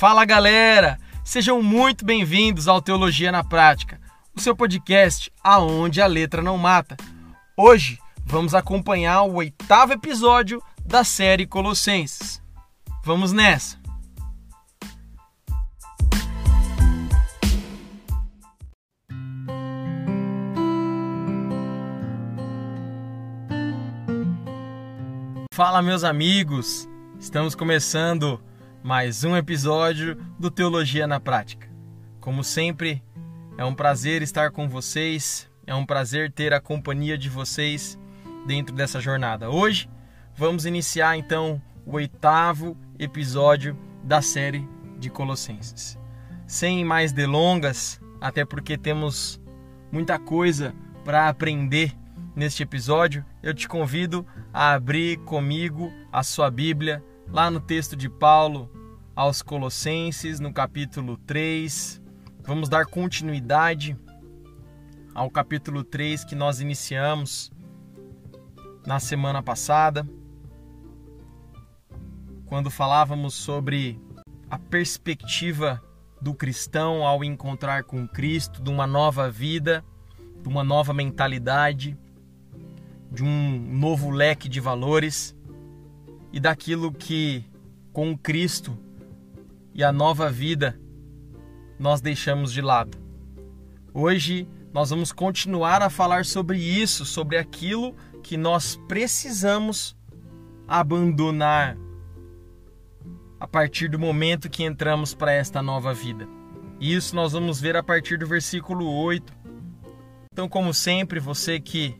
Fala galera, sejam muito bem-vindos ao Teologia na Prática, o seu podcast aonde a letra não mata. Hoje vamos acompanhar o oitavo episódio da série Colossenses. Vamos nessa! Fala, meus amigos! Estamos começando mais um episódio do Teologia na Prática. Como sempre, é um prazer estar com vocês, é um prazer ter a companhia de vocês dentro dessa jornada. Hoje vamos iniciar então o oitavo episódio da série de Colossenses. Sem mais delongas, até porque temos muita coisa para aprender neste episódio, eu te convido a abrir comigo a sua Bíblia lá no texto de Paulo aos Colossenses, no capítulo 3. Vamos dar continuidade ao capítulo 3 que nós iniciamos na semana passada, quando falávamos sobre a perspectiva do cristão ao encontrar com Cristo, de uma nova vida, de uma nova mentalidade, de um novo leque de valores e daquilo que com Cristo e a nova vida nós deixamos de lado. Hoje nós vamos continuar a falar sobre isso, sobre aquilo que nós precisamos abandonar a partir do momento que entramos para esta nova vida. Isso nós vamos ver a partir do versículo 8. Então, como sempre, você que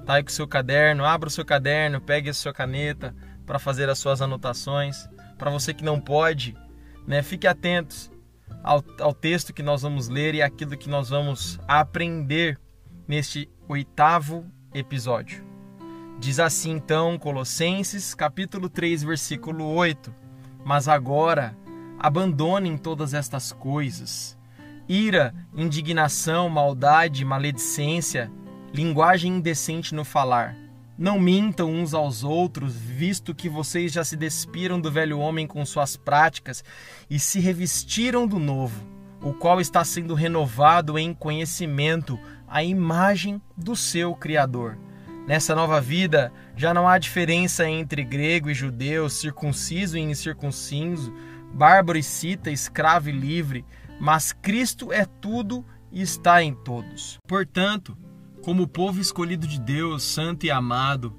está aí com o seu caderno, abra o seu caderno, pegue a sua caneta, para fazer as suas anotações. Para você que não pode, né, fique atentos ao, ao texto que nós vamos ler e aquilo que nós vamos aprender neste oitavo episódio. Diz assim então Colossenses, capítulo 3, versículo 8: Mas agora abandonem todas estas coisas: ira, indignação, maldade, maledicência, linguagem indecente no falar não mintam uns aos outros, visto que vocês já se despiram do velho homem com suas práticas e se revestiram do novo, o qual está sendo renovado em conhecimento, à imagem do seu Criador. Nessa nova vida, já não há diferença entre grego e judeu, circunciso e incircunciso, bárbaro e cita, escravo e livre, mas Cristo é tudo e está em todos. Portanto, como povo escolhido de Deus, santo e amado,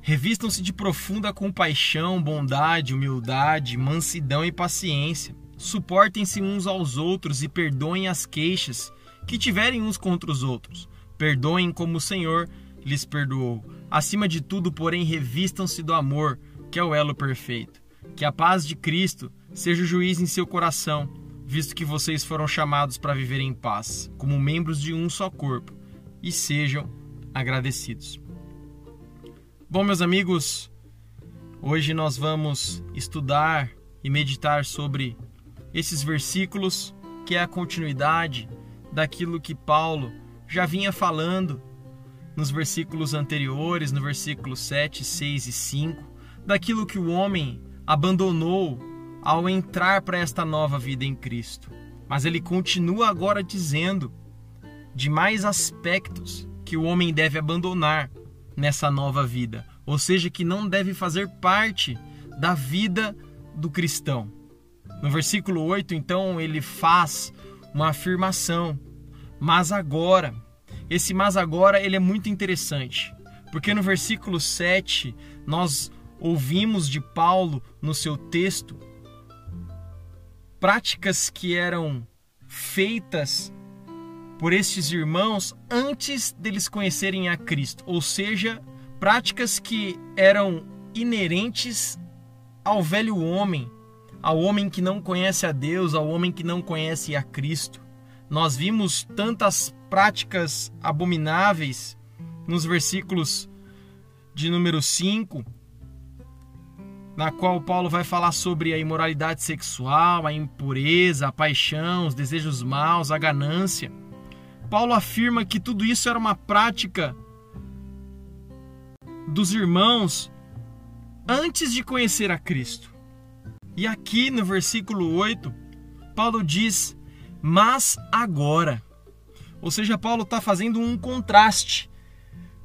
revistam-se de profunda compaixão, bondade, humildade, mansidão e paciência. Suportem-se uns aos outros e perdoem as queixas que tiverem uns contra os outros. Perdoem como o Senhor lhes perdoou. Acima de tudo, porém, revistam-se do amor, que é o elo perfeito. Que a paz de Cristo seja o juiz em seu coração, visto que vocês foram chamados para viver em paz, como membros de um só corpo e sejam agradecidos. Bom, meus amigos, hoje nós vamos estudar e meditar sobre esses versículos que é a continuidade daquilo que Paulo já vinha falando nos versículos anteriores, no versículo 7, 6 e 5, daquilo que o homem abandonou ao entrar para esta nova vida em Cristo. Mas ele continua agora dizendo de mais aspectos que o homem deve abandonar nessa nova vida, ou seja, que não deve fazer parte da vida do cristão. No versículo 8, então, ele faz uma afirmação, mas agora. Esse mas agora ele é muito interessante, porque no versículo 7 nós ouvimos de Paulo no seu texto práticas que eram feitas por estes irmãos antes deles conhecerem a Cristo, ou seja, práticas que eram inerentes ao velho homem, ao homem que não conhece a Deus, ao homem que não conhece a Cristo. Nós vimos tantas práticas abomináveis nos versículos de número 5, na qual Paulo vai falar sobre a imoralidade sexual, a impureza, a paixão, os desejos maus, a ganância. Paulo afirma que tudo isso era uma prática dos irmãos antes de conhecer a Cristo. E aqui no versículo 8, Paulo diz: Mas agora. Ou seja, Paulo está fazendo um contraste.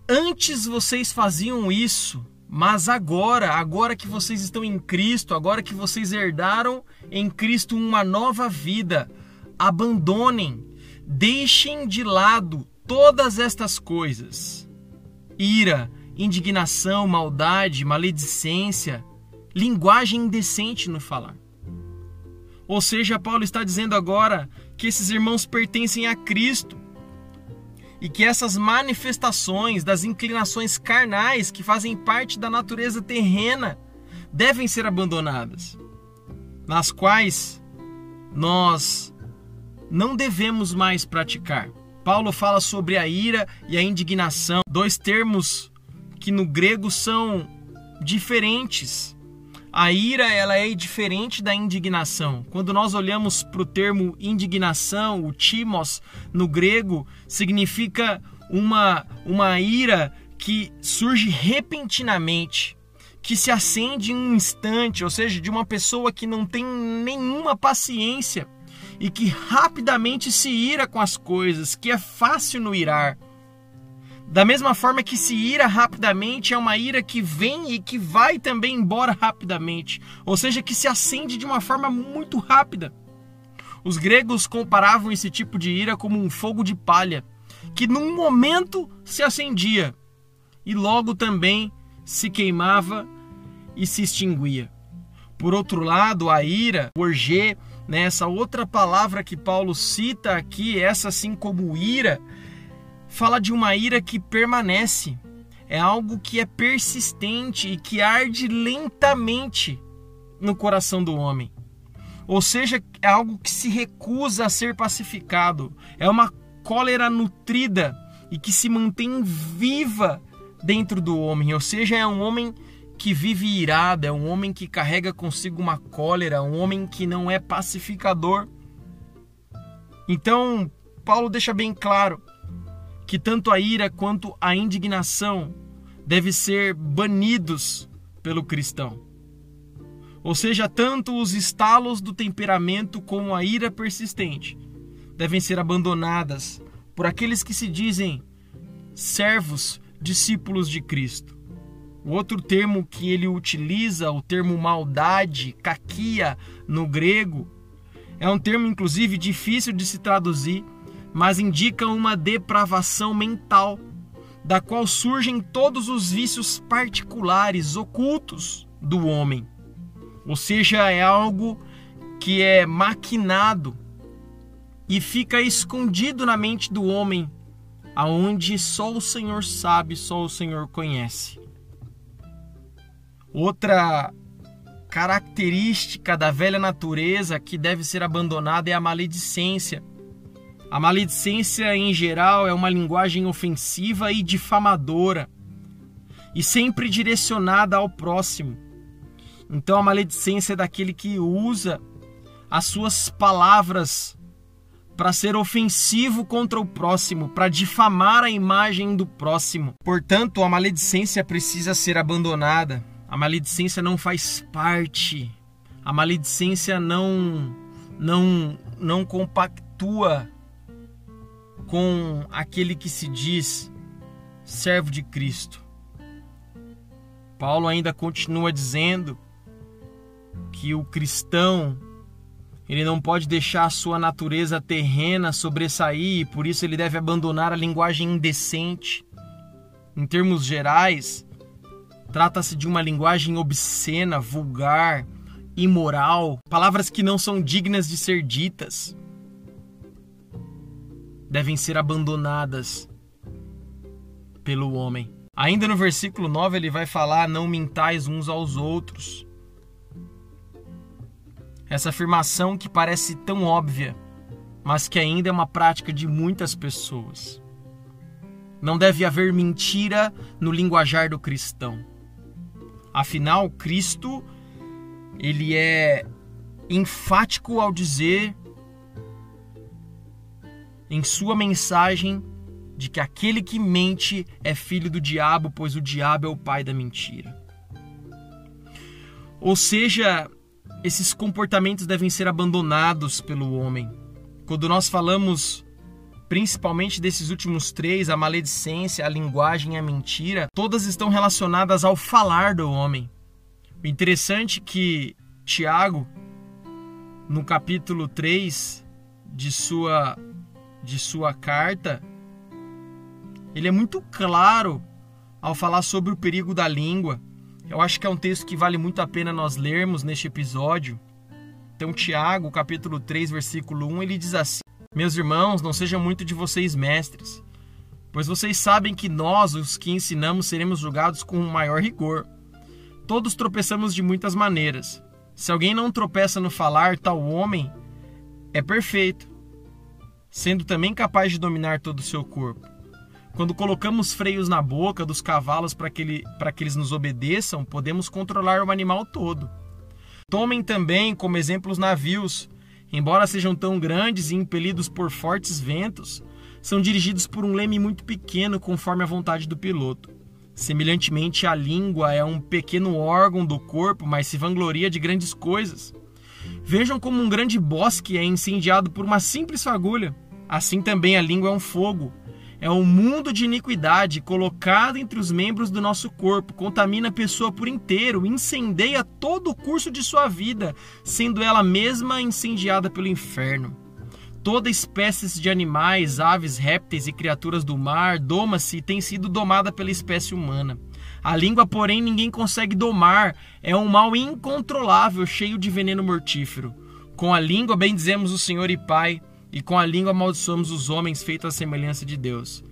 Antes vocês faziam isso, mas agora, agora que vocês estão em Cristo, agora que vocês herdaram em Cristo uma nova vida, abandonem, deixem de lado todas estas coisas: ira, indignação, maldade, maledicência, linguagem indecente no falar. Ou seja, Paulo está dizendo agora que esses irmãos pertencem a Cristo e que essas manifestações das inclinações carnais que fazem parte da natureza terrena devem ser abandonadas, nas quais nós não devemos mais praticar. Paulo fala sobre a ira e a indignação, dois termos que no grego são diferentes. A ira ela é diferente da indignação. Quando nós olhamos para o termo indignação, o timos no grego significa uma, uma ira que surge repentinamente, que se acende em um instante, ou seja, de uma pessoa que não tem nenhuma paciência e que rapidamente se ira com as coisas, que é fácil no irar. Da mesma forma que se ira rapidamente, é uma ira que vem e que vai também embora rapidamente, ou seja, que se acende de uma forma muito rápida. Os gregos comparavam esse tipo de ira como um fogo de palha, que num momento se acendia e logo também se queimava e se extinguia. Por outro lado, a ira, orgê, né, essa outra palavra que Paulo cita aqui, essa assim como ira, fala de uma ira que permanece, é algo que é persistente e que arde lentamente no coração do homem. Ou seja, é algo que se recusa a ser pacificado, é uma cólera nutrida e que se mantém viva dentro do homem, ou seja, é um homem que vive irado, é um homem que carrega consigo uma cólera, um homem que não é pacificador. Então, Paulo deixa bem claro que tanto a ira quanto a indignação devem ser banidos pelo cristão. Ou seja, tanto os estalos do temperamento como a ira persistente devem ser abandonadas por aqueles que se dizem servos, discípulos de Cristo. O outro termo que ele utiliza, o termo maldade, kakia no grego, é um termo inclusive difícil de se traduzir mas indica uma depravação mental, da qual surgem todos os vícios particulares, ocultos do homem. Ou seja, é algo que é maquinado e fica escondido na mente do homem, aonde só o Senhor sabe, só o Senhor conhece. Outra característica da velha natureza que deve ser abandonada é a maledicência a maledicência, em geral, é uma linguagem ofensiva e difamadora, e sempre direcionada ao próximo. Então, a maledicência é daquele que usa as suas palavras para ser ofensivo contra o próximo, para difamar a imagem do próximo. Portanto, a maledicência precisa ser abandonada. A maledicência não faz parte. A maledicência não não não compactua com aquele que se diz servo de Cristo. Paulo ainda continua dizendo que o cristão ele não pode deixar a sua natureza terrena sobressair e por isso ele deve abandonar a linguagem indecente. Em termos gerais, trata-se de uma linguagem obscena, vulgar, imoral, palavras que não são dignas de ser ditas devem ser abandonadas pelo homem. Ainda no versículo 9 ele vai falar: Não mintais uns aos outros. Essa afirmação que parece tão óbvia, mas que ainda é uma prática de muitas pessoas. Não deve haver mentira no linguajar do cristão. Afinal, Cristo ele é enfático ao dizer em sua mensagem de que aquele que mente é filho do diabo, pois o diabo é o pai da mentira. Ou seja, esses comportamentos devem ser abandonados pelo homem. Quando nós falamos principalmente desses últimos três, a maledicência, a linguagem e a mentira, todas estão relacionadas ao falar do homem. O interessante é que Tiago, no capítulo 3 de sua, de sua carta, ele é muito claro ao falar sobre o perigo da língua. Eu acho que é um texto que vale muito a pena nós lermos neste episódio. Então, Tiago, capítulo 3, versículo 1, ele diz assim: Meus irmãos, não sejam muito de vocês mestres, pois vocês sabem que nós, os que ensinamos, seremos julgados com maior rigor. Todos tropeçamos de muitas maneiras. Se alguém não tropeça no falar, tal homem é perfeito, sendo também capaz de dominar todo o seu corpo. Quando colocamos freios na boca dos cavalos para que, ele, que eles nos obedeçam, podemos controlar o animal todo. Tomem também como exemplo os navios. Embora sejam tão grandes e impelidos por fortes ventos, são dirigidos por um leme muito pequeno conforme a vontade do piloto. Semelhantemente, a língua é um pequeno órgão do corpo, mas se vangloria de grandes coisas. Vejam como um grande bosque é incendiado por uma simples fagulha. Assim também a língua é um fogo é um mundo de iniquidade colocado entre os membros do nosso corpo, contamina a pessoa por inteiro, incendeia todo o curso de sua vida, sendo ela mesma incendiada pelo inferno. Toda espécie de animais, aves, répteis e criaturas do mar doma-se e tem sido domada pela espécie humana. A língua, porém, ninguém consegue domar, é um mal incontrolável, cheio de veneno mortífero. Com a língua bendizemos o Senhor e Pai e com a língua amaldiçoamos os homens feitos à semelhança de Deus.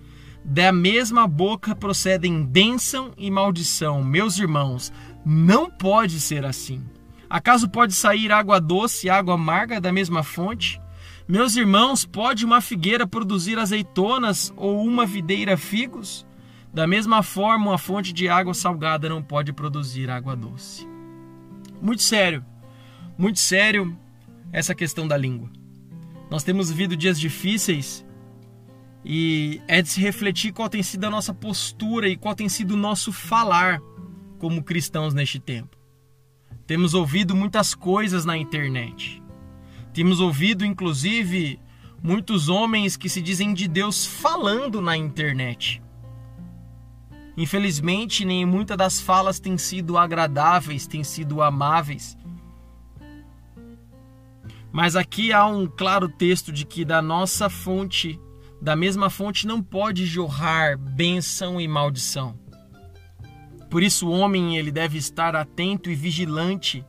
Da mesma boca procedem bênção e maldição. Meus irmãos, não pode ser assim. Acaso pode sair água doce e água amarga da mesma fonte? Meus irmãos, pode uma figueira produzir azeitonas ou uma videira figos? Da mesma forma, uma fonte de água salgada não pode produzir água doce. Muito sério, muito sério essa questão da língua. Nós temos vivido dias difíceis e é de se refletir qual tem sido a nossa postura e qual tem sido o nosso falar como cristãos neste tempo. Temos ouvido muitas coisas na internet. Temos ouvido, inclusive, muitos homens que se dizem de Deus falando na internet. Infelizmente, nem muitas das falas têm sido agradáveis, têm sido amáveis. Mas aqui há um claro texto de que da nossa fonte, da mesma fonte, não pode jorrar bênção e maldição. Por isso o homem ele deve estar atento e vigilante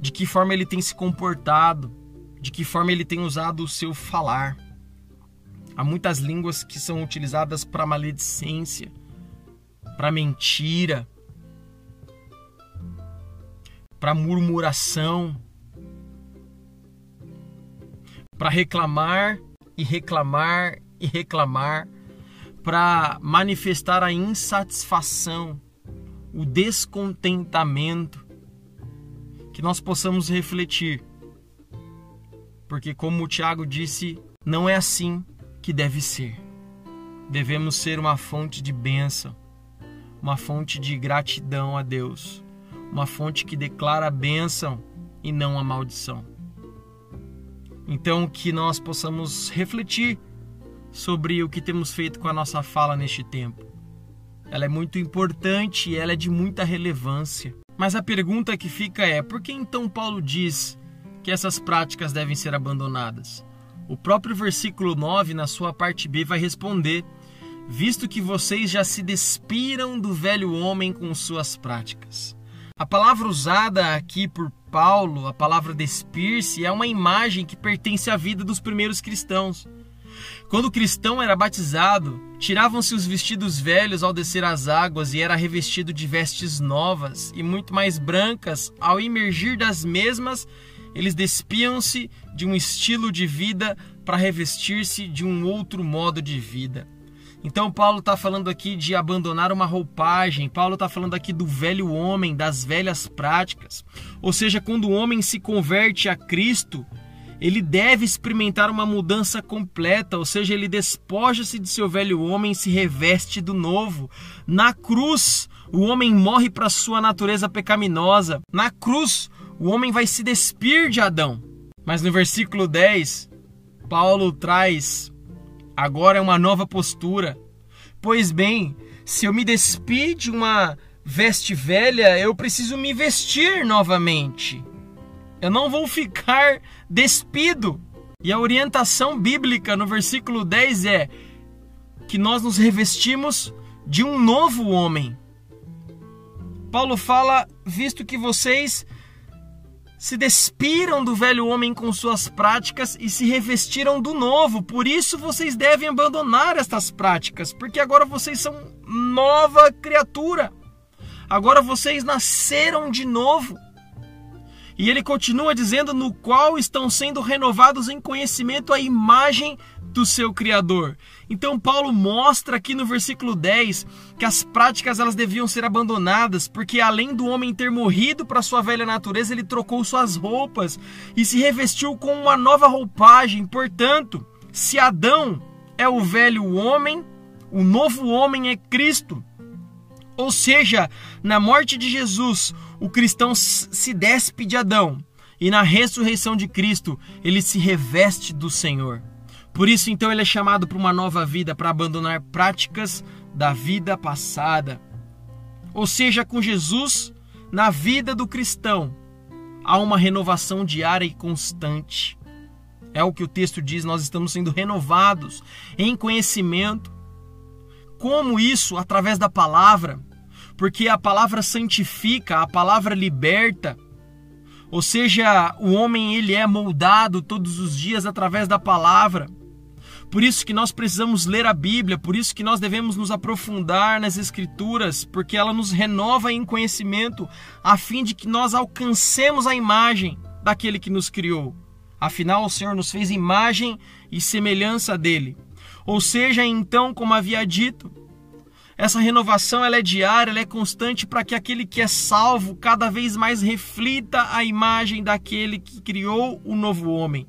de que forma ele tem se comportado, de que forma ele tem usado o seu falar. Há muitas línguas que são utilizadas para maledicência, para mentira, para murmuração, para reclamar e reclamar e reclamar, para manifestar a insatisfação, o descontentamento, que nós possamos refletir. Porque, como o Tiago disse, não é assim que deve ser. Devemos ser uma fonte de bênção, uma fonte de gratidão a Deus, uma fonte que declara a bênção e não a maldição. Então, que nós possamos refletir sobre o que temos feito com a nossa fala neste tempo. Ela é muito importante e ela é de muita relevância. Mas a pergunta que fica é: por que então Paulo diz que essas práticas devem ser abandonadas? O próprio versículo 9, na sua parte B, vai responder: visto que vocês já se despiram do velho homem com suas práticas. A palavra usada aqui por Paulo, a palavra despir-se, é uma imagem que pertence à vida dos primeiros cristãos. Quando o cristão era batizado, tiravam-se os vestidos velhos ao descer as águas e era revestido de vestes novas e muito mais brancas. Ao emergir das mesmas, eles despiam-se de um estilo de vida para revestir-se de um outro modo de vida. Então, Paulo está falando aqui de abandonar uma roupagem, Paulo está falando aqui do velho homem, das velhas práticas. Ou seja, quando o homem se converte a Cristo, ele deve experimentar uma mudança completa, ou seja, ele despoja-se de seu velho homem e se reveste do novo. Na cruz, o homem morre para sua natureza pecaminosa. Na cruz, o homem vai se despir de Adão. Mas no versículo 10, Paulo traz agora uma nova postura. Pois bem, se eu me despir de uma veste velha, eu preciso me vestir novamente. Eu não vou ficar despido. E a orientação bíblica no versículo 10 é que nós nos revestimos de um novo homem. Paulo fala, visto que vocês se despiram do velho homem com suas práticas e se revestiram do novo. Por isso vocês devem abandonar estas práticas, porque agora vocês são nova criatura. Agora vocês nasceram de novo. E ele continua dizendo: no qual estão sendo renovados em conhecimento a imagem do seu Criador. Então Paulo mostra aqui no versículo 10 que as práticas elas deviam ser abandonadas, porque além do homem ter morrido para sua velha natureza, ele trocou suas roupas e se revestiu com uma nova roupagem. Portanto, se Adão é o velho homem, o novo homem é Cristo. Ou seja, na morte de Jesus, o cristão se despe de Adão e na ressurreição de Cristo, ele se reveste do Senhor. Por isso, então, ele é chamado para uma nova vida, para abandonar práticas da vida passada. Ou seja, com Jesus, na vida do cristão, há uma renovação diária e constante. É o que o texto diz, nós estamos sendo renovados em conhecimento, como isso? Através da palavra. Porque a palavra santifica, a palavra liberta. Ou seja, o homem ele é moldado todos os dias através da palavra. Por isso que nós precisamos ler a Bíblia, por isso que nós devemos nos aprofundar nas Escrituras, porque ela nos renova em conhecimento, a fim de que nós alcancemos a imagem daquele que nos criou. Afinal, o Senhor nos fez imagem e semelhança dele. Ou seja, então, como havia dito, essa renovação ela é diária, ela é constante para que aquele que é salvo cada vez mais reflita a imagem daquele que criou o novo homem.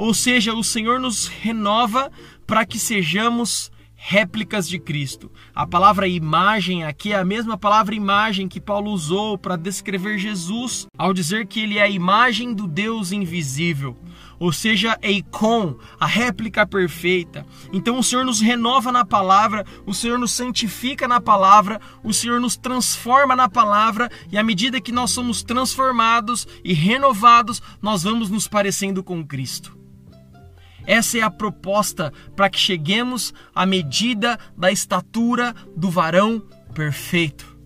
Ou seja, o Senhor nos renova para que sejamos réplicas de Cristo. A palavra imagem aqui é a mesma palavra imagem que Paulo usou para descrever Jesus ao dizer que ele é a imagem do Deus invisível ou seja, Eikon, a réplica perfeita. Então o Senhor nos renova na palavra, o Senhor nos santifica na palavra, o Senhor nos transforma na palavra, e à medida que nós somos transformados e renovados, nós vamos nos parecendo com Cristo. Essa é a proposta para que cheguemos à medida da estatura do varão perfeito.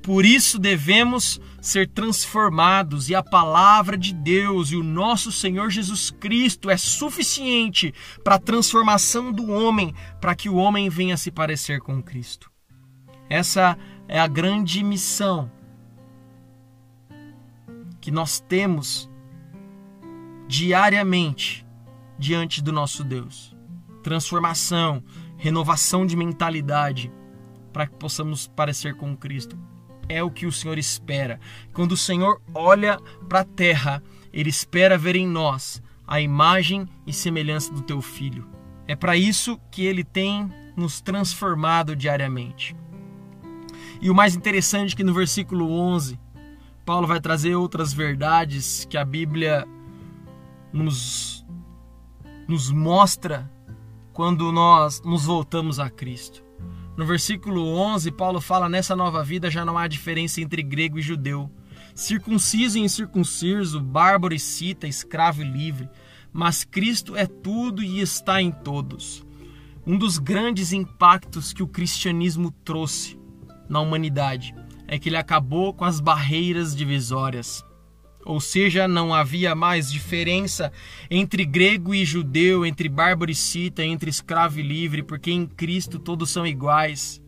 Por isso devemos ser transformados e a palavra de Deus e o nosso Senhor Jesus Cristo é suficiente para a transformação do homem, para que o homem venha se parecer com Cristo. Essa é a grande missão que nós temos diariamente diante do nosso Deus. Transformação, renovação de mentalidade para que possamos parecer com Cristo é o que o Senhor espera. Quando o Senhor olha para a terra, ele espera ver em nós a imagem e semelhança do teu filho. É para isso que ele tem nos transformado diariamente. E o mais interessante é que no versículo 11, Paulo vai trazer outras verdades que a Bíblia nos, nos mostra quando nós nos voltamos a Cristo. No versículo 11, Paulo fala: Nessa nova vida já não há diferença entre grego e judeu, circunciso e incircunciso, bárbaro e cita, escravo e livre, mas Cristo é tudo e está em todos. Um dos grandes impactos que o cristianismo trouxe na humanidade é que ele acabou com as barreiras divisórias. Ou seja, não havia mais diferença entre grego e judeu, entre bárbaro e cita, entre escravo e livre, porque em Cristo todos são iguais.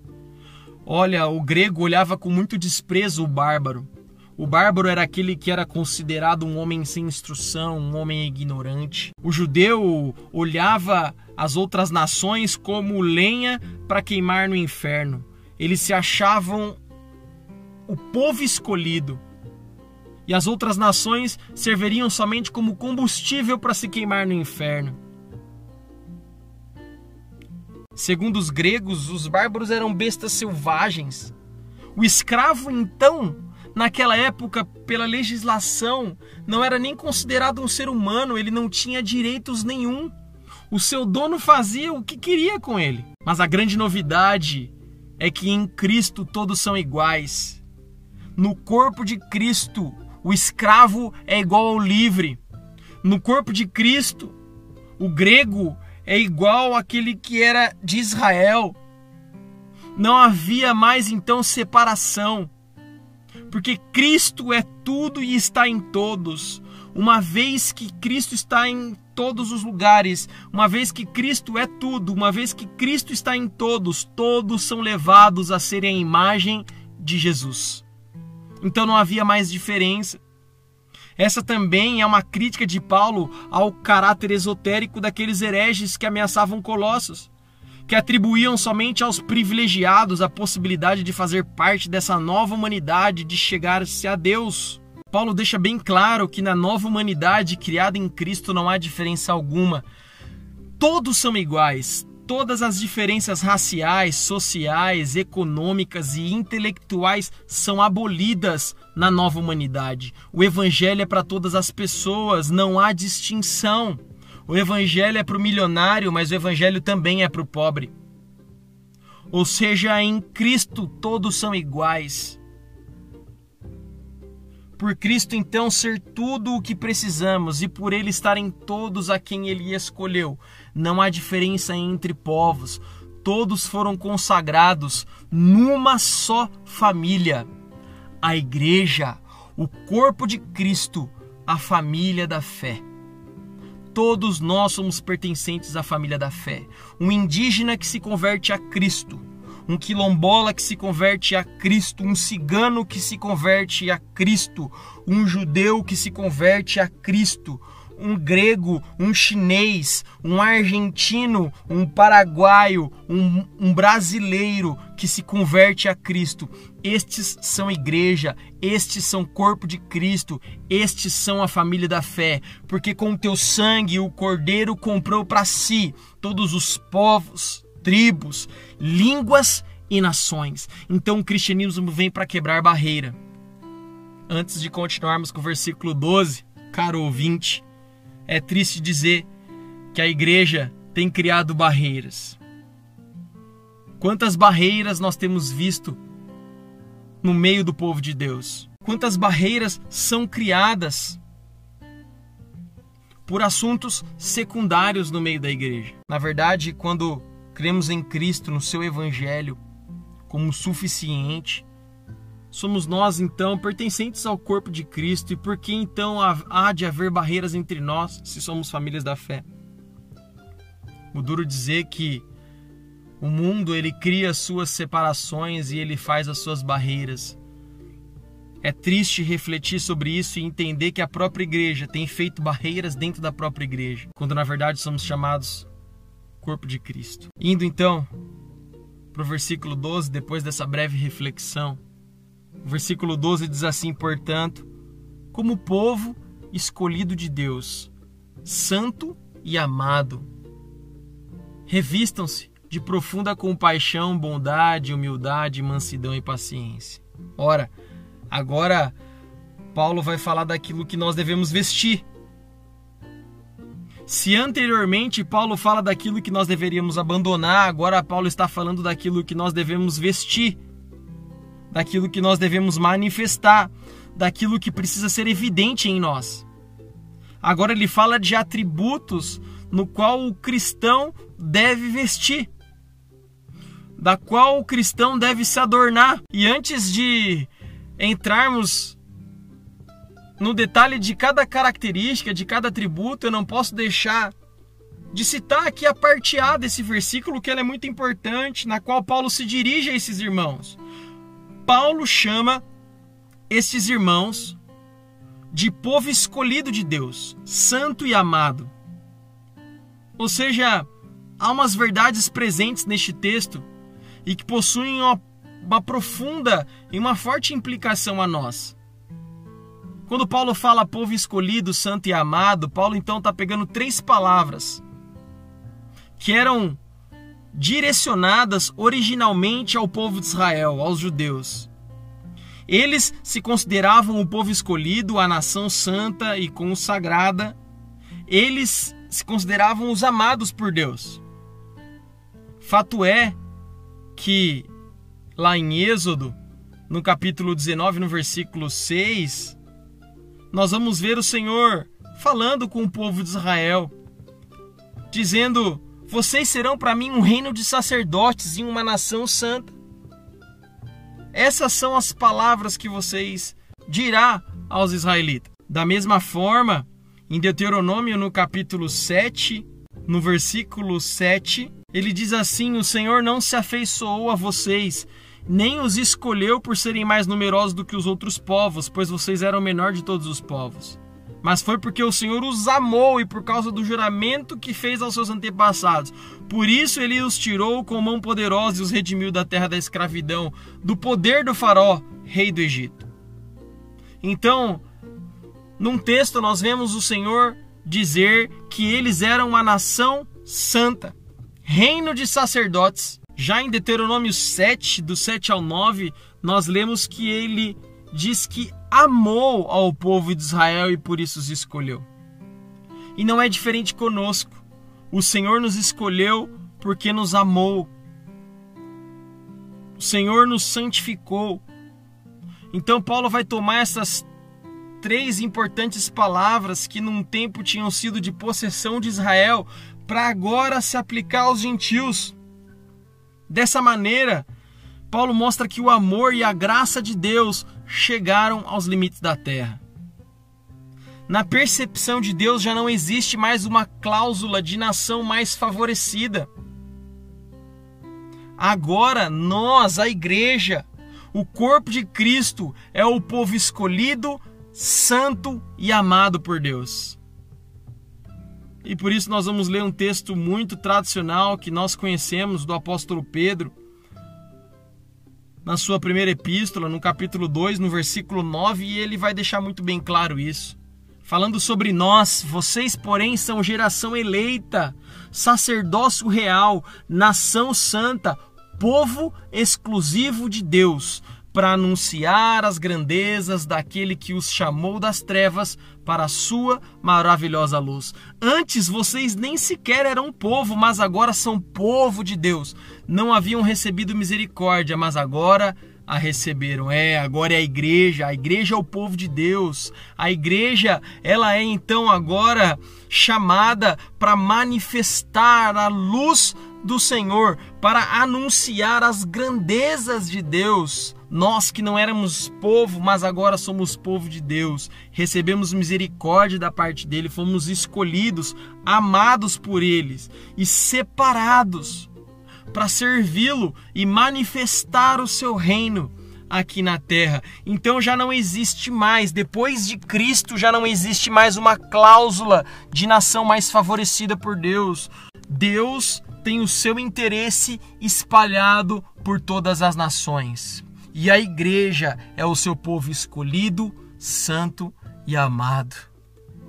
Olha, o grego olhava com muito desprezo o bárbaro. O bárbaro era aquele que era considerado um homem sem instrução, um homem ignorante. O judeu olhava as outras nações como lenha para queimar no inferno. Eles se achavam o povo escolhido e as outras nações serviriam somente como combustível para se queimar no inferno. Segundo os gregos, os bárbaros eram bestas selvagens. O escravo, então, naquela época, pela legislação, não era nem considerado um ser humano, ele não tinha direitos nenhum. O seu dono fazia o que queria com ele. Mas a grande novidade é que em Cristo todos são iguais. No corpo de Cristo, o escravo é igual ao livre. No corpo de Cristo, o grego é igual àquele que era de Israel. Não havia mais então separação, porque Cristo é tudo e está em todos. Uma vez que Cristo está em todos os lugares, uma vez que Cristo é tudo, uma vez que Cristo está em todos, todos são levados a serem a imagem de Jesus. Então não havia mais diferença. Essa também é uma crítica de Paulo ao caráter esotérico daqueles hereges que ameaçavam Colossos que atribuíam somente aos privilegiados a possibilidade de fazer parte dessa nova humanidade, de chegar-se a Deus. Paulo deixa bem claro que na nova humanidade criada em Cristo não há diferença alguma. Todos são iguais, todas as diferenças raciais, sociais, econômicas e intelectuais são abolidas na nova humanidade. O evangelho é para todas as pessoas, não há distinção. O evangelho é para o milionário, mas o evangelho também é para o pobre. Ou seja, em Cristo todos são iguais. Por Cristo, então, ser tudo o que precisamos e por Ele estarem todos a quem Ele escolheu. Não há diferença entre povos. Todos foram consagrados numa só família. A Igreja, o corpo de Cristo, a família da fé. Todos nós somos pertencentes à família da fé. Um indígena que se converte a Cristo, um quilombola que se converte a Cristo, um cigano que se converte a Cristo, um judeu que se converte a Cristo, um grego, um chinês, um argentino, um paraguaio, um, um, brasileiro que se converte a Cristo. Estes são igreja, estes são corpo de Cristo, estes são a família da fé, porque com teu sangue o Cordeiro comprou para si todos os povos, tribos, línguas e nações. Então o cristianismo vem para quebrar barreira. Antes de continuarmos com o versículo 12, caro ouvinte, é triste dizer que a igreja tem criado barreiras. Quantas barreiras nós temos visto no meio do povo de Deus? Quantas barreiras são criadas por assuntos secundários no meio da igreja? Na verdade, quando cremos em Cristo, no seu evangelho, como suficiente, Somos nós, então, pertencentes ao corpo de Cristo, e por que então há de haver barreiras entre nós, se somos famílias da fé? O duro dizer que o mundo ele cria as suas separações e ele faz as suas barreiras. É triste refletir sobre isso e entender que a própria igreja tem feito barreiras dentro da própria igreja, quando na verdade somos chamados corpo de Cristo. Indo então para o versículo 12, depois dessa breve reflexão, o versículo 12 diz assim: Portanto, como povo escolhido de Deus, santo e amado, revistam-se de profunda compaixão, bondade, humildade, mansidão e paciência. Ora, agora Paulo vai falar daquilo que nós devemos vestir. Se anteriormente Paulo fala daquilo que nós deveríamos abandonar, agora Paulo está falando daquilo que nós devemos vestir daquilo que nós devemos manifestar, daquilo que precisa ser evidente em nós. Agora ele fala de atributos no qual o cristão deve vestir, da qual o cristão deve se adornar. E antes de entrarmos no detalhe de cada característica, de cada atributo, eu não posso deixar de citar aqui a parte A desse versículo, que ela é muito importante, na qual Paulo se dirige a esses irmãos. Paulo chama estes irmãos de povo escolhido de Deus, santo e amado. Ou seja, há umas verdades presentes neste texto e que possuem uma, uma profunda e uma forte implicação a nós. Quando Paulo fala povo escolhido, santo e amado, Paulo então está pegando três palavras que eram direcionadas originalmente ao povo de Israel, aos judeus. Eles se consideravam o povo escolhido, a nação santa e consagrada. Eles se consideravam os amados por Deus. Fato é que lá em Êxodo, no capítulo 19, no versículo 6, nós vamos ver o Senhor falando com o povo de Israel, dizendo: Vocês serão para mim um reino de sacerdotes e uma nação santa. Essas são as palavras que vocês dirá aos israelitas. Da mesma forma, em Deuteronômio, no capítulo 7, no versículo 7, ele diz assim: O Senhor não se afeiçoou a vocês, nem os escolheu por serem mais numerosos do que os outros povos, pois vocês eram o menor de todos os povos. Mas foi porque o Senhor os amou e por causa do juramento que fez aos seus antepassados. Por isso ele os tirou com mão poderosa e os redimiu da terra da escravidão, do poder do Faraó, rei do Egito. Então, num texto nós vemos o Senhor dizer que eles eram uma nação santa, reino de sacerdotes já em Deuteronômio 7, do 7 ao 9, nós lemos que ele diz que amou ao povo de Israel e por isso os escolheu. E não é diferente conosco. O Senhor nos escolheu porque nos amou. O Senhor nos santificou. Então Paulo vai tomar essas três importantes palavras que num tempo tinham sido de possessão de Israel para agora se aplicar aos gentios. Dessa maneira, Paulo mostra que o amor e a graça de Deus chegaram aos limites da terra. Na percepção de Deus já não existe mais uma cláusula de nação mais favorecida. Agora, nós, a igreja, o corpo de Cristo, é o povo escolhido, santo e amado por Deus. E por isso nós vamos ler um texto muito tradicional que nós conhecemos do apóstolo Pedro, na sua primeira epístola, no capítulo 2, no versículo 9, e ele vai deixar muito bem claro isso. Falando sobre nós, vocês, porém, são geração eleita, sacerdócio real, nação santa, povo exclusivo de Deus, para anunciar as grandezas daquele que os chamou das trevas para a sua maravilhosa luz. Antes vocês nem sequer eram povo, mas agora são povo de Deus. Não haviam recebido misericórdia, mas agora a receberam. É, agora é a igreja. A igreja é o povo de Deus. A igreja, ela é então agora chamada para manifestar a luz do Senhor, para anunciar as grandezas de Deus nós que não éramos povo, mas agora somos povo de Deus, recebemos misericórdia da parte dele, fomos escolhidos, amados por eles e separados para servi-lo e manifestar o seu reino aqui na terra. Então já não existe mais, depois de Cristo, já não existe mais uma cláusula de nação mais favorecida por Deus. Deus tem o seu interesse espalhado por todas as nações. E a igreja é o seu povo escolhido, santo e amado.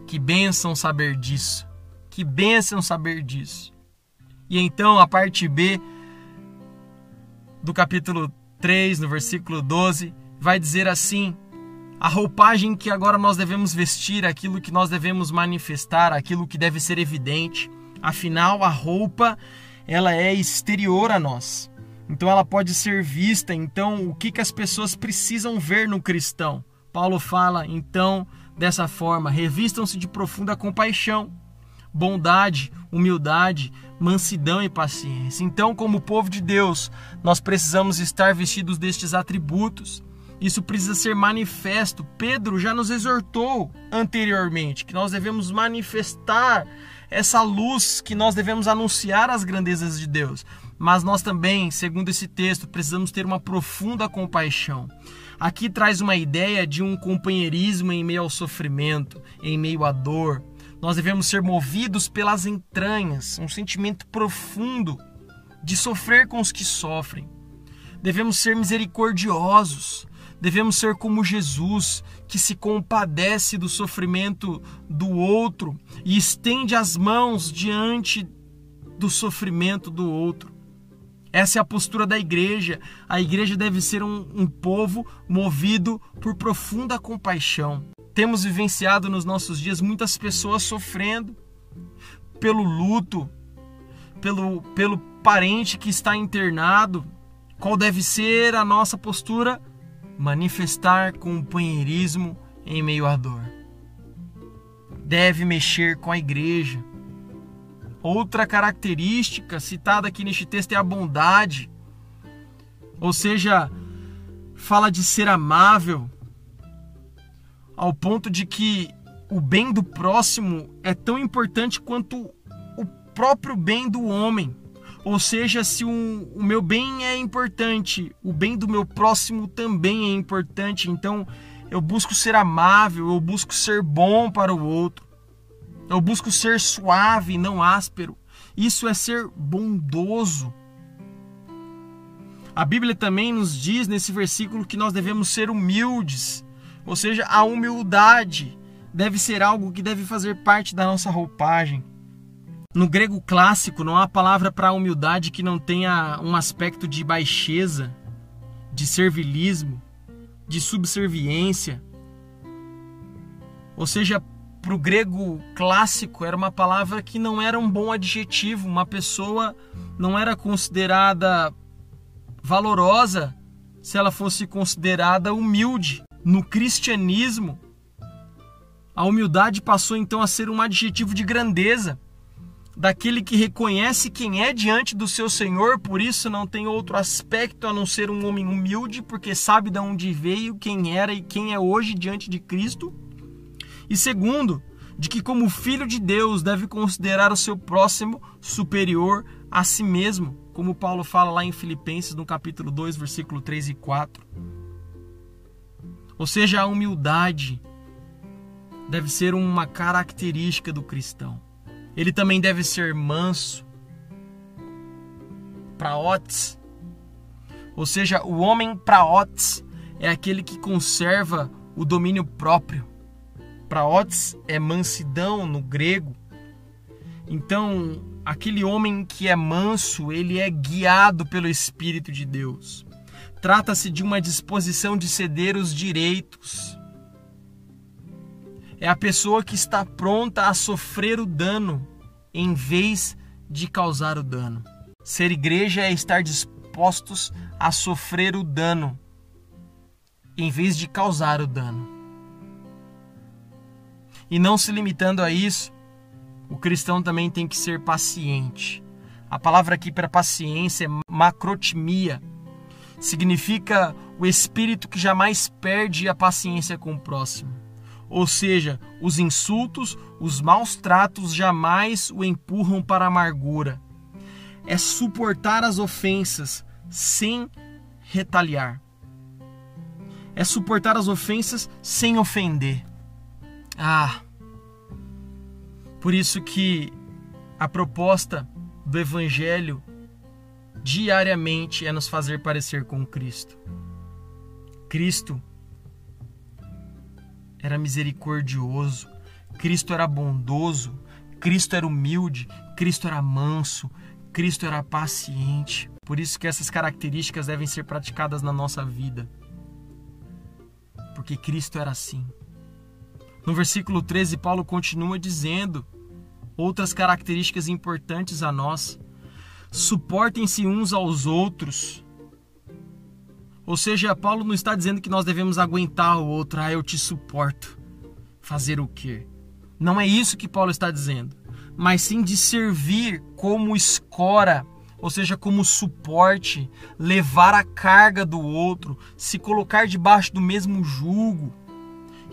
Que bênção saber disso. Que bênção saber disso. E então a parte B do capítulo 3, no versículo 12, vai dizer assim: a roupagem que agora nós devemos vestir, aquilo que nós devemos manifestar, aquilo que deve ser evidente. Afinal, a roupa ela é exterior a nós. Então ela pode ser vista. Então, o que, que as pessoas precisam ver no cristão? Paulo fala, então, dessa forma: revistam-se de profunda compaixão, bondade, humildade, mansidão e paciência. Então, como povo de Deus, nós precisamos estar vestidos destes atributos. Isso precisa ser manifesto. Pedro já nos exortou anteriormente que nós devemos manifestar essa luz, que nós devemos anunciar as grandezas de Deus mas nós também, segundo esse texto, precisamos ter uma profunda compaixão. Aqui traz uma ideia de um companheirismo em meio ao sofrimento, em meio à dor. Nós devemos ser movidos pelas entranhas, um sentimento profundo de sofrer com os que sofrem. Devemos ser misericordiosos, devemos ser como Jesus, que se compadece do sofrimento do outro e estende as mãos diante do sofrimento do outro. Essa é a postura da igreja. A igreja deve ser um, um povo movido por profunda compaixão. Temos vivenciado nos nossos dias muitas pessoas sofrendo pelo luto, pelo, pelo parente que está internado. Qual deve ser a nossa postura? Manifestar companheirismo em meio à dor. Deve mexer com a igreja Outra característica citada aqui neste texto é a bondade. Ou seja, fala de ser amável, ao ponto de que o bem do próximo é tão importante quanto o próprio bem do homem. Ou seja, se o, o meu bem é importante, o bem do meu próximo também é importante. Então, eu busco ser amável, eu busco ser bom para o outro. Eu busco ser suave, não áspero. Isso é ser bondoso. A Bíblia também nos diz nesse versículo que nós devemos ser humildes, ou seja, a humildade deve ser algo que deve fazer parte da nossa roupagem. No grego clássico não há palavra para humildade que não tenha um aspecto de baixeza, de servilismo, de subserviência. Ou seja, para o grego clássico era uma palavra que não era um bom adjetivo. Uma pessoa não era considerada valorosa se ela fosse considerada humilde. No cristianismo, a humildade passou então a ser um adjetivo de grandeza, daquele que reconhece quem é diante do seu Senhor, por isso não tem outro aspecto a não ser um homem humilde, porque sabe de onde veio, quem era e quem é hoje diante de Cristo. E segundo, de que, como filho de Deus, deve considerar o seu próximo superior a si mesmo, como Paulo fala lá em Filipenses, no capítulo 2, versículo 3 e 4. Ou seja, a humildade deve ser uma característica do cristão. Ele também deve ser manso, praotes. Ou seja, o homem praotes é aquele que conserva o domínio próprio Praotes é mansidão no grego. Então, aquele homem que é manso, ele é guiado pelo Espírito de Deus. Trata-se de uma disposição de ceder os direitos. É a pessoa que está pronta a sofrer o dano em vez de causar o dano. Ser igreja é estar dispostos a sofrer o dano em vez de causar o dano. E não se limitando a isso, o cristão também tem que ser paciente. A palavra aqui para paciência é macrotimia. Significa o espírito que jamais perde a paciência com o próximo. Ou seja, os insultos, os maus tratos jamais o empurram para a amargura. É suportar as ofensas sem retaliar. É suportar as ofensas sem ofender. Ah, por isso que a proposta do Evangelho diariamente é nos fazer parecer com Cristo. Cristo era misericordioso, Cristo era bondoso, Cristo era humilde, Cristo era manso, Cristo era paciente. Por isso que essas características devem ser praticadas na nossa vida. Porque Cristo era assim. No versículo 13, Paulo continua dizendo outras características importantes a nós. Suportem-se uns aos outros. Ou seja, Paulo não está dizendo que nós devemos aguentar o outro, ah, eu te suporto. Fazer o quê? Não é isso que Paulo está dizendo, mas sim de servir como escora, ou seja, como suporte, levar a carga do outro, se colocar debaixo do mesmo jugo.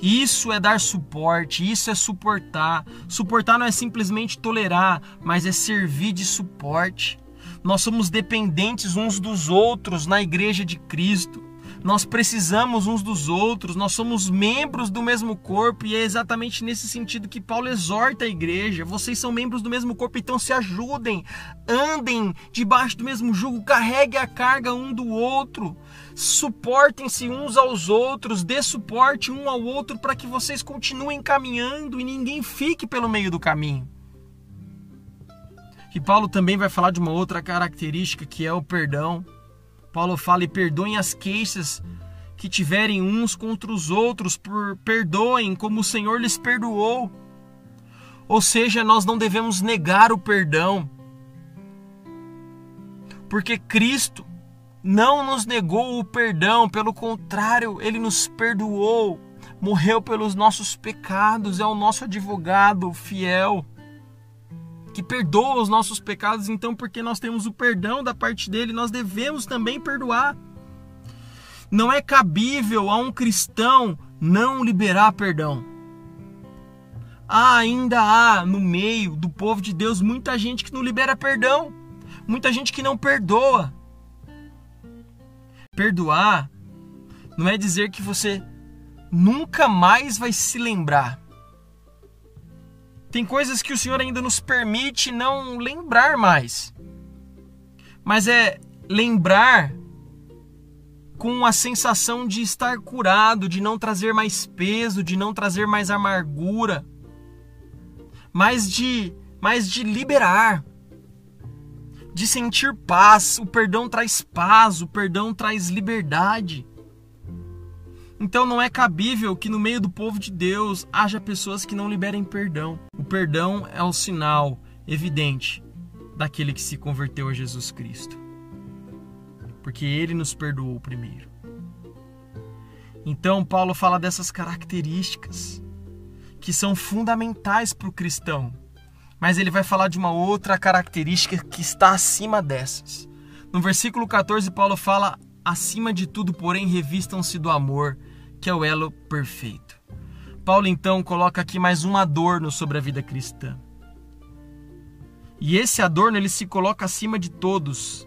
Isso é dar suporte, isso é suportar. Suportar não é simplesmente tolerar, mas é servir de suporte. Nós somos dependentes uns dos outros na igreja de Cristo. Nós precisamos uns dos outros, nós somos membros do mesmo corpo e é exatamente nesse sentido que Paulo exorta a igreja. Vocês são membros do mesmo corpo, então se ajudem, andem debaixo do mesmo jugo, carregue a carga um do outro, suportem-se uns aos outros, dê suporte um ao outro para que vocês continuem caminhando e ninguém fique pelo meio do caminho. E Paulo também vai falar de uma outra característica que é o perdão. Paulo fala: e perdoem as queixas que tiverem uns contra os outros, por perdoem como o Senhor lhes perdoou. Ou seja, nós não devemos negar o perdão. Porque Cristo não nos negou o perdão, pelo contrário, ele nos perdoou, morreu pelos nossos pecados, é o nosso advogado fiel que perdoa os nossos pecados, então porque nós temos o perdão da parte dele, nós devemos também perdoar. Não é cabível a um cristão não liberar perdão. Há, ainda há no meio do povo de Deus muita gente que não libera perdão, muita gente que não perdoa. Perdoar não é dizer que você nunca mais vai se lembrar. Tem coisas que o Senhor ainda nos permite não lembrar mais. Mas é lembrar com a sensação de estar curado, de não trazer mais peso, de não trazer mais amargura, mas de, mas de liberar, de sentir paz. O perdão traz paz, o perdão traz liberdade. Então não é cabível que no meio do povo de Deus haja pessoas que não liberem perdão. O perdão é um sinal evidente daquele que se converteu a Jesus Cristo porque ele nos perdoou primeiro. Então, Paulo fala dessas características que são fundamentais para o cristão, mas ele vai falar de uma outra característica que está acima dessas. No versículo 14, Paulo fala: acima de tudo, porém, revistam-se do amor, que é o elo perfeito. Paulo então coloca aqui mais um adorno sobre a vida cristã. E esse adorno ele se coloca acima de todos,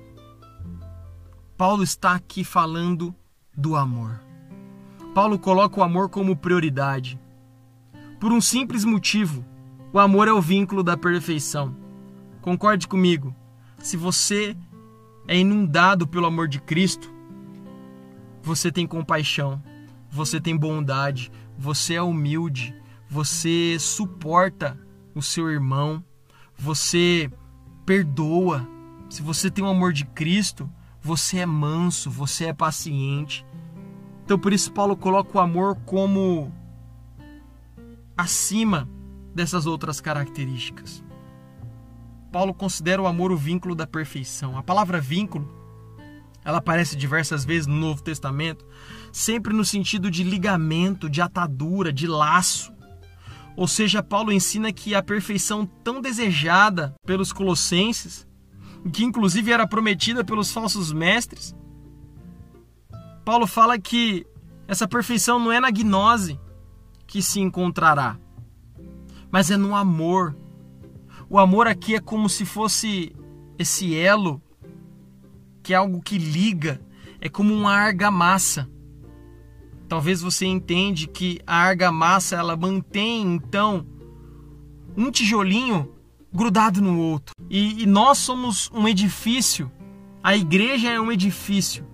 Paulo está aqui falando do amor. Paulo coloca o amor como prioridade. Por um simples motivo: o amor é o vínculo da perfeição. Concorde comigo. Se você é inundado pelo amor de Cristo, você tem compaixão, você tem bondade, você é humilde, você suporta o seu irmão, você perdoa. Se você tem o amor de Cristo, você é manso, você é paciente. Então por isso Paulo coloca o amor como acima dessas outras características. Paulo considera o amor o vínculo da perfeição. A palavra vínculo, ela aparece diversas vezes no Novo Testamento, sempre no sentido de ligamento, de atadura, de laço. Ou seja, Paulo ensina que a perfeição tão desejada pelos colossenses que inclusive era prometida pelos falsos mestres. Paulo fala que essa perfeição não é na gnose que se encontrará, mas é no amor. O amor aqui é como se fosse esse elo, que é algo que liga, é como uma argamassa. Talvez você entende que a argamassa ela mantém então um tijolinho grudado no outro. E, e nós somos um edifício, a igreja é um edifício.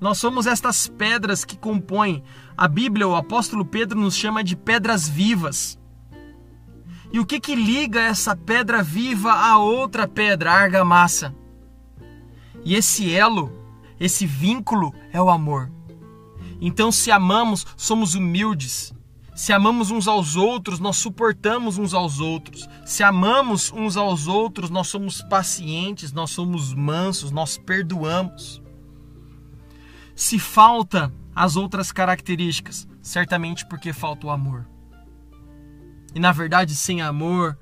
Nós somos estas pedras que compõem. A Bíblia, o apóstolo Pedro nos chama de pedras vivas. E o que que liga essa pedra viva a outra pedra, a argamassa? E esse elo, esse vínculo é o amor. Então, se amamos, somos humildes, se amamos uns aos outros, nós suportamos uns aos outros. Se amamos uns aos outros, nós somos pacientes, nós somos mansos, nós perdoamos. Se falta as outras características, certamente porque falta o amor. E na verdade, sem amor,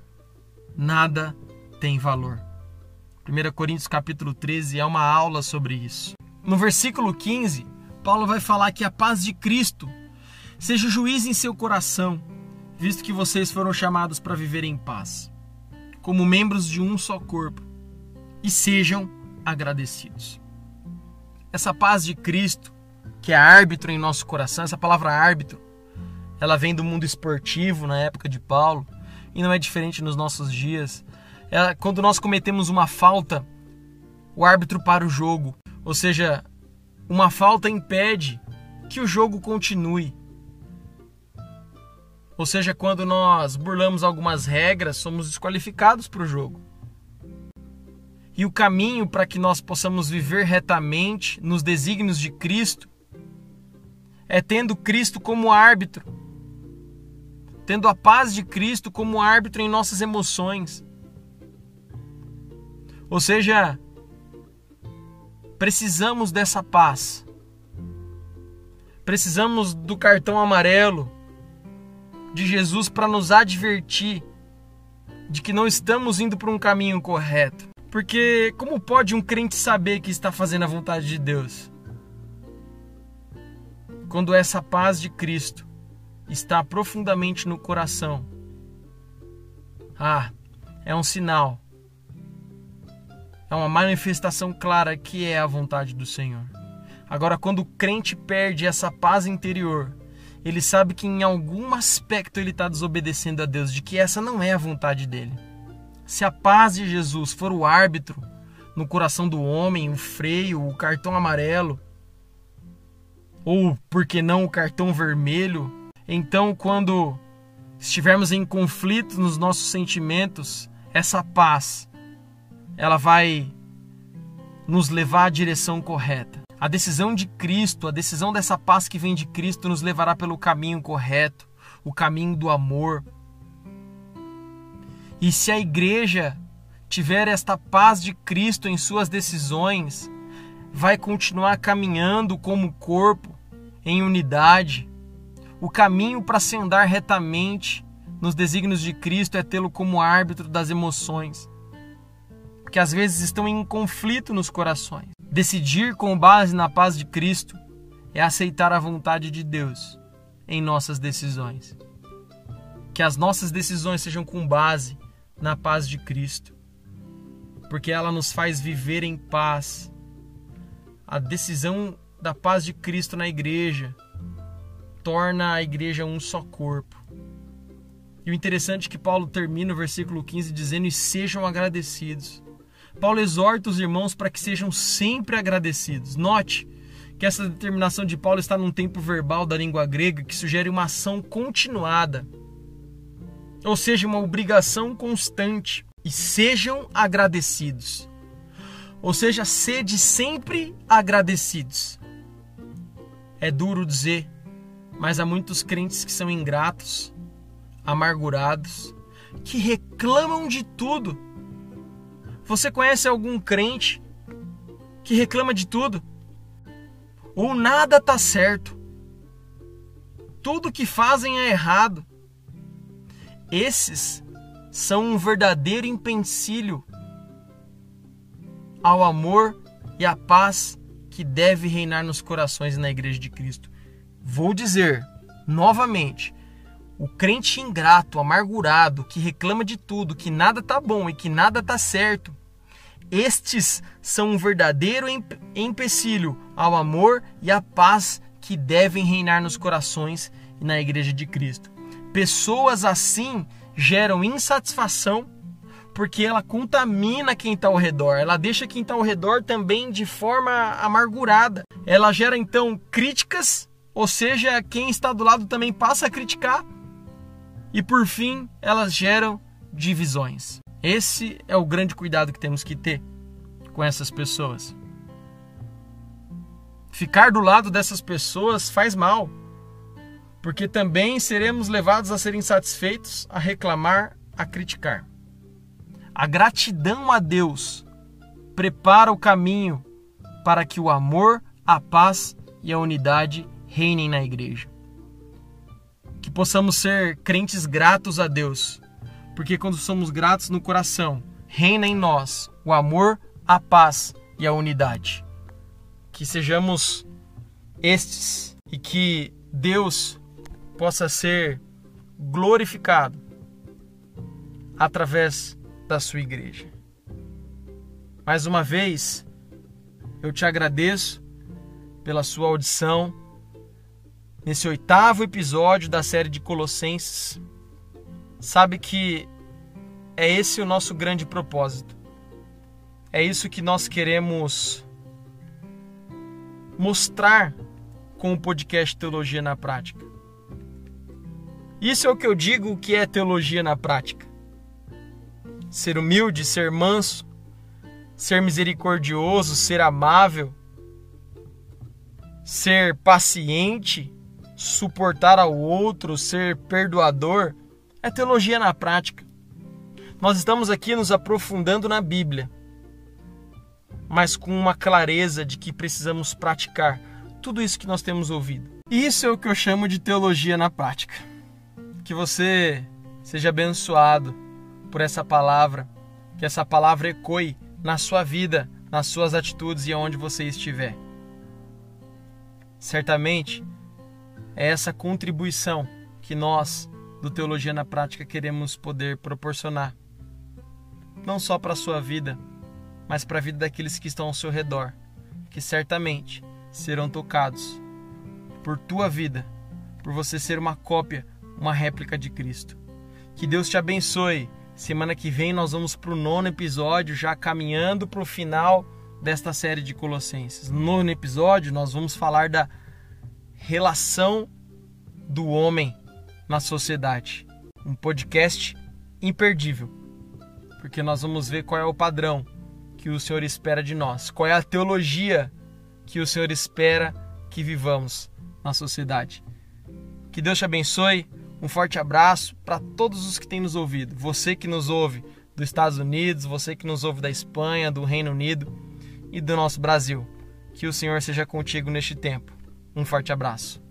nada tem valor. 1 Coríntios capítulo 13 é uma aula sobre isso. No versículo 15, Paulo vai falar que a paz de Cristo Seja juiz em seu coração, visto que vocês foram chamados para viver em paz, como membros de um só corpo, e sejam agradecidos. Essa paz de Cristo, que é árbitro em nosso coração, essa palavra árbitro, ela vem do mundo esportivo na época de Paulo e não é diferente nos nossos dias. É quando nós cometemos uma falta, o árbitro para o jogo, ou seja, uma falta impede que o jogo continue. Ou seja, quando nós burlamos algumas regras, somos desqualificados para o jogo. E o caminho para que nós possamos viver retamente nos desígnios de Cristo é tendo Cristo como árbitro, tendo a paz de Cristo como árbitro em nossas emoções. Ou seja, precisamos dessa paz. Precisamos do cartão amarelo de Jesus para nos advertir de que não estamos indo por um caminho correto. Porque como pode um crente saber que está fazendo a vontade de Deus? Quando essa paz de Cristo está profundamente no coração. Ah, é um sinal. É uma manifestação clara que é a vontade do Senhor. Agora, quando o crente perde essa paz interior, ele sabe que em algum aspecto ele está desobedecendo a Deus, de que essa não é a vontade dele. Se a paz de Jesus for o árbitro no coração do homem, o freio, o cartão amarelo, ou por que não o cartão vermelho, então quando estivermos em conflito nos nossos sentimentos, essa paz ela vai nos levar à direção correta. A decisão de Cristo, a decisão dessa paz que vem de Cristo nos levará pelo caminho correto, o caminho do amor, e se a igreja tiver esta paz de Cristo em suas decisões, vai continuar caminhando como corpo, em unidade. O caminho para se andar retamente nos desígnios de Cristo é tê-lo como árbitro das emoções, que às vezes estão em conflito nos corações. Decidir com base na paz de Cristo é aceitar a vontade de Deus em nossas decisões. Que as nossas decisões sejam com base na paz de Cristo, porque ela nos faz viver em paz. A decisão da paz de Cristo na igreja torna a igreja um só corpo. E o interessante é que Paulo termina o versículo 15 dizendo: E sejam agradecidos. Paulo exorta os irmãos para que sejam sempre agradecidos. Note que essa determinação de Paulo está num tempo verbal da língua grega que sugere uma ação continuada ou seja, uma obrigação constante. E sejam agradecidos. Ou seja, sede sempre agradecidos. É duro dizer, mas há muitos crentes que são ingratos, amargurados, que reclamam de tudo. Você conhece algum crente que reclama de tudo? Ou nada está certo? Tudo que fazem é errado. Esses são um verdadeiro empecilho ao amor e à paz que deve reinar nos corações na igreja de Cristo. Vou dizer novamente, o crente ingrato, amargurado, que reclama de tudo, que nada tá bom e que nada tá certo, estes são um verdadeiro empecilho ao amor e à paz que devem reinar nos corações e na igreja de Cristo. Pessoas assim geram insatisfação porque ela contamina quem está ao redor, ela deixa quem está ao redor também de forma amargurada. Ela gera então críticas, ou seja, quem está do lado também passa a criticar. E por fim, elas geram divisões. Esse é o grande cuidado que temos que ter com essas pessoas. Ficar do lado dessas pessoas faz mal porque também seremos levados a ser insatisfeitos, a reclamar, a criticar. A gratidão a Deus prepara o caminho para que o amor, a paz e a unidade reinem na igreja. Possamos ser crentes gratos a Deus, porque quando somos gratos no coração, reina em nós o amor, a paz e a unidade. Que sejamos estes e que Deus possa ser glorificado através da sua igreja. Mais uma vez, eu te agradeço pela sua audição nesse oitavo episódio da série de Colossenses. Sabe que é esse o nosso grande propósito. É isso que nós queremos mostrar com o podcast Teologia na Prática. Isso é o que eu digo que é teologia na prática. Ser humilde, ser manso, ser misericordioso, ser amável, ser paciente, suportar ao outro, ser perdoador, é teologia na prática. Nós estamos aqui nos aprofundando na Bíblia, mas com uma clareza de que precisamos praticar tudo isso que nós temos ouvido. Isso é o que eu chamo de teologia na prática. Que você seja abençoado por essa palavra, que essa palavra ecoe na sua vida, nas suas atitudes e aonde você estiver. Certamente é essa contribuição que nós do Teologia na Prática queremos poder proporcionar, não só para a sua vida, mas para a vida daqueles que estão ao seu redor, que certamente serão tocados por tua vida, por você ser uma cópia, uma réplica de Cristo. Que Deus te abençoe. Semana que vem nós vamos para o nono episódio, já caminhando para o final desta série de Colossenses. No nono episódio, nós vamos falar da relação do homem na sociedade. Um podcast imperdível, porque nós vamos ver qual é o padrão que o Senhor espera de nós, qual é a teologia que o Senhor espera que vivamos na sociedade. Que Deus te abençoe. Um forte abraço para todos os que têm nos ouvido. Você que nos ouve dos Estados Unidos, você que nos ouve da Espanha, do Reino Unido e do nosso Brasil. Que o Senhor seja contigo neste tempo. Um forte abraço.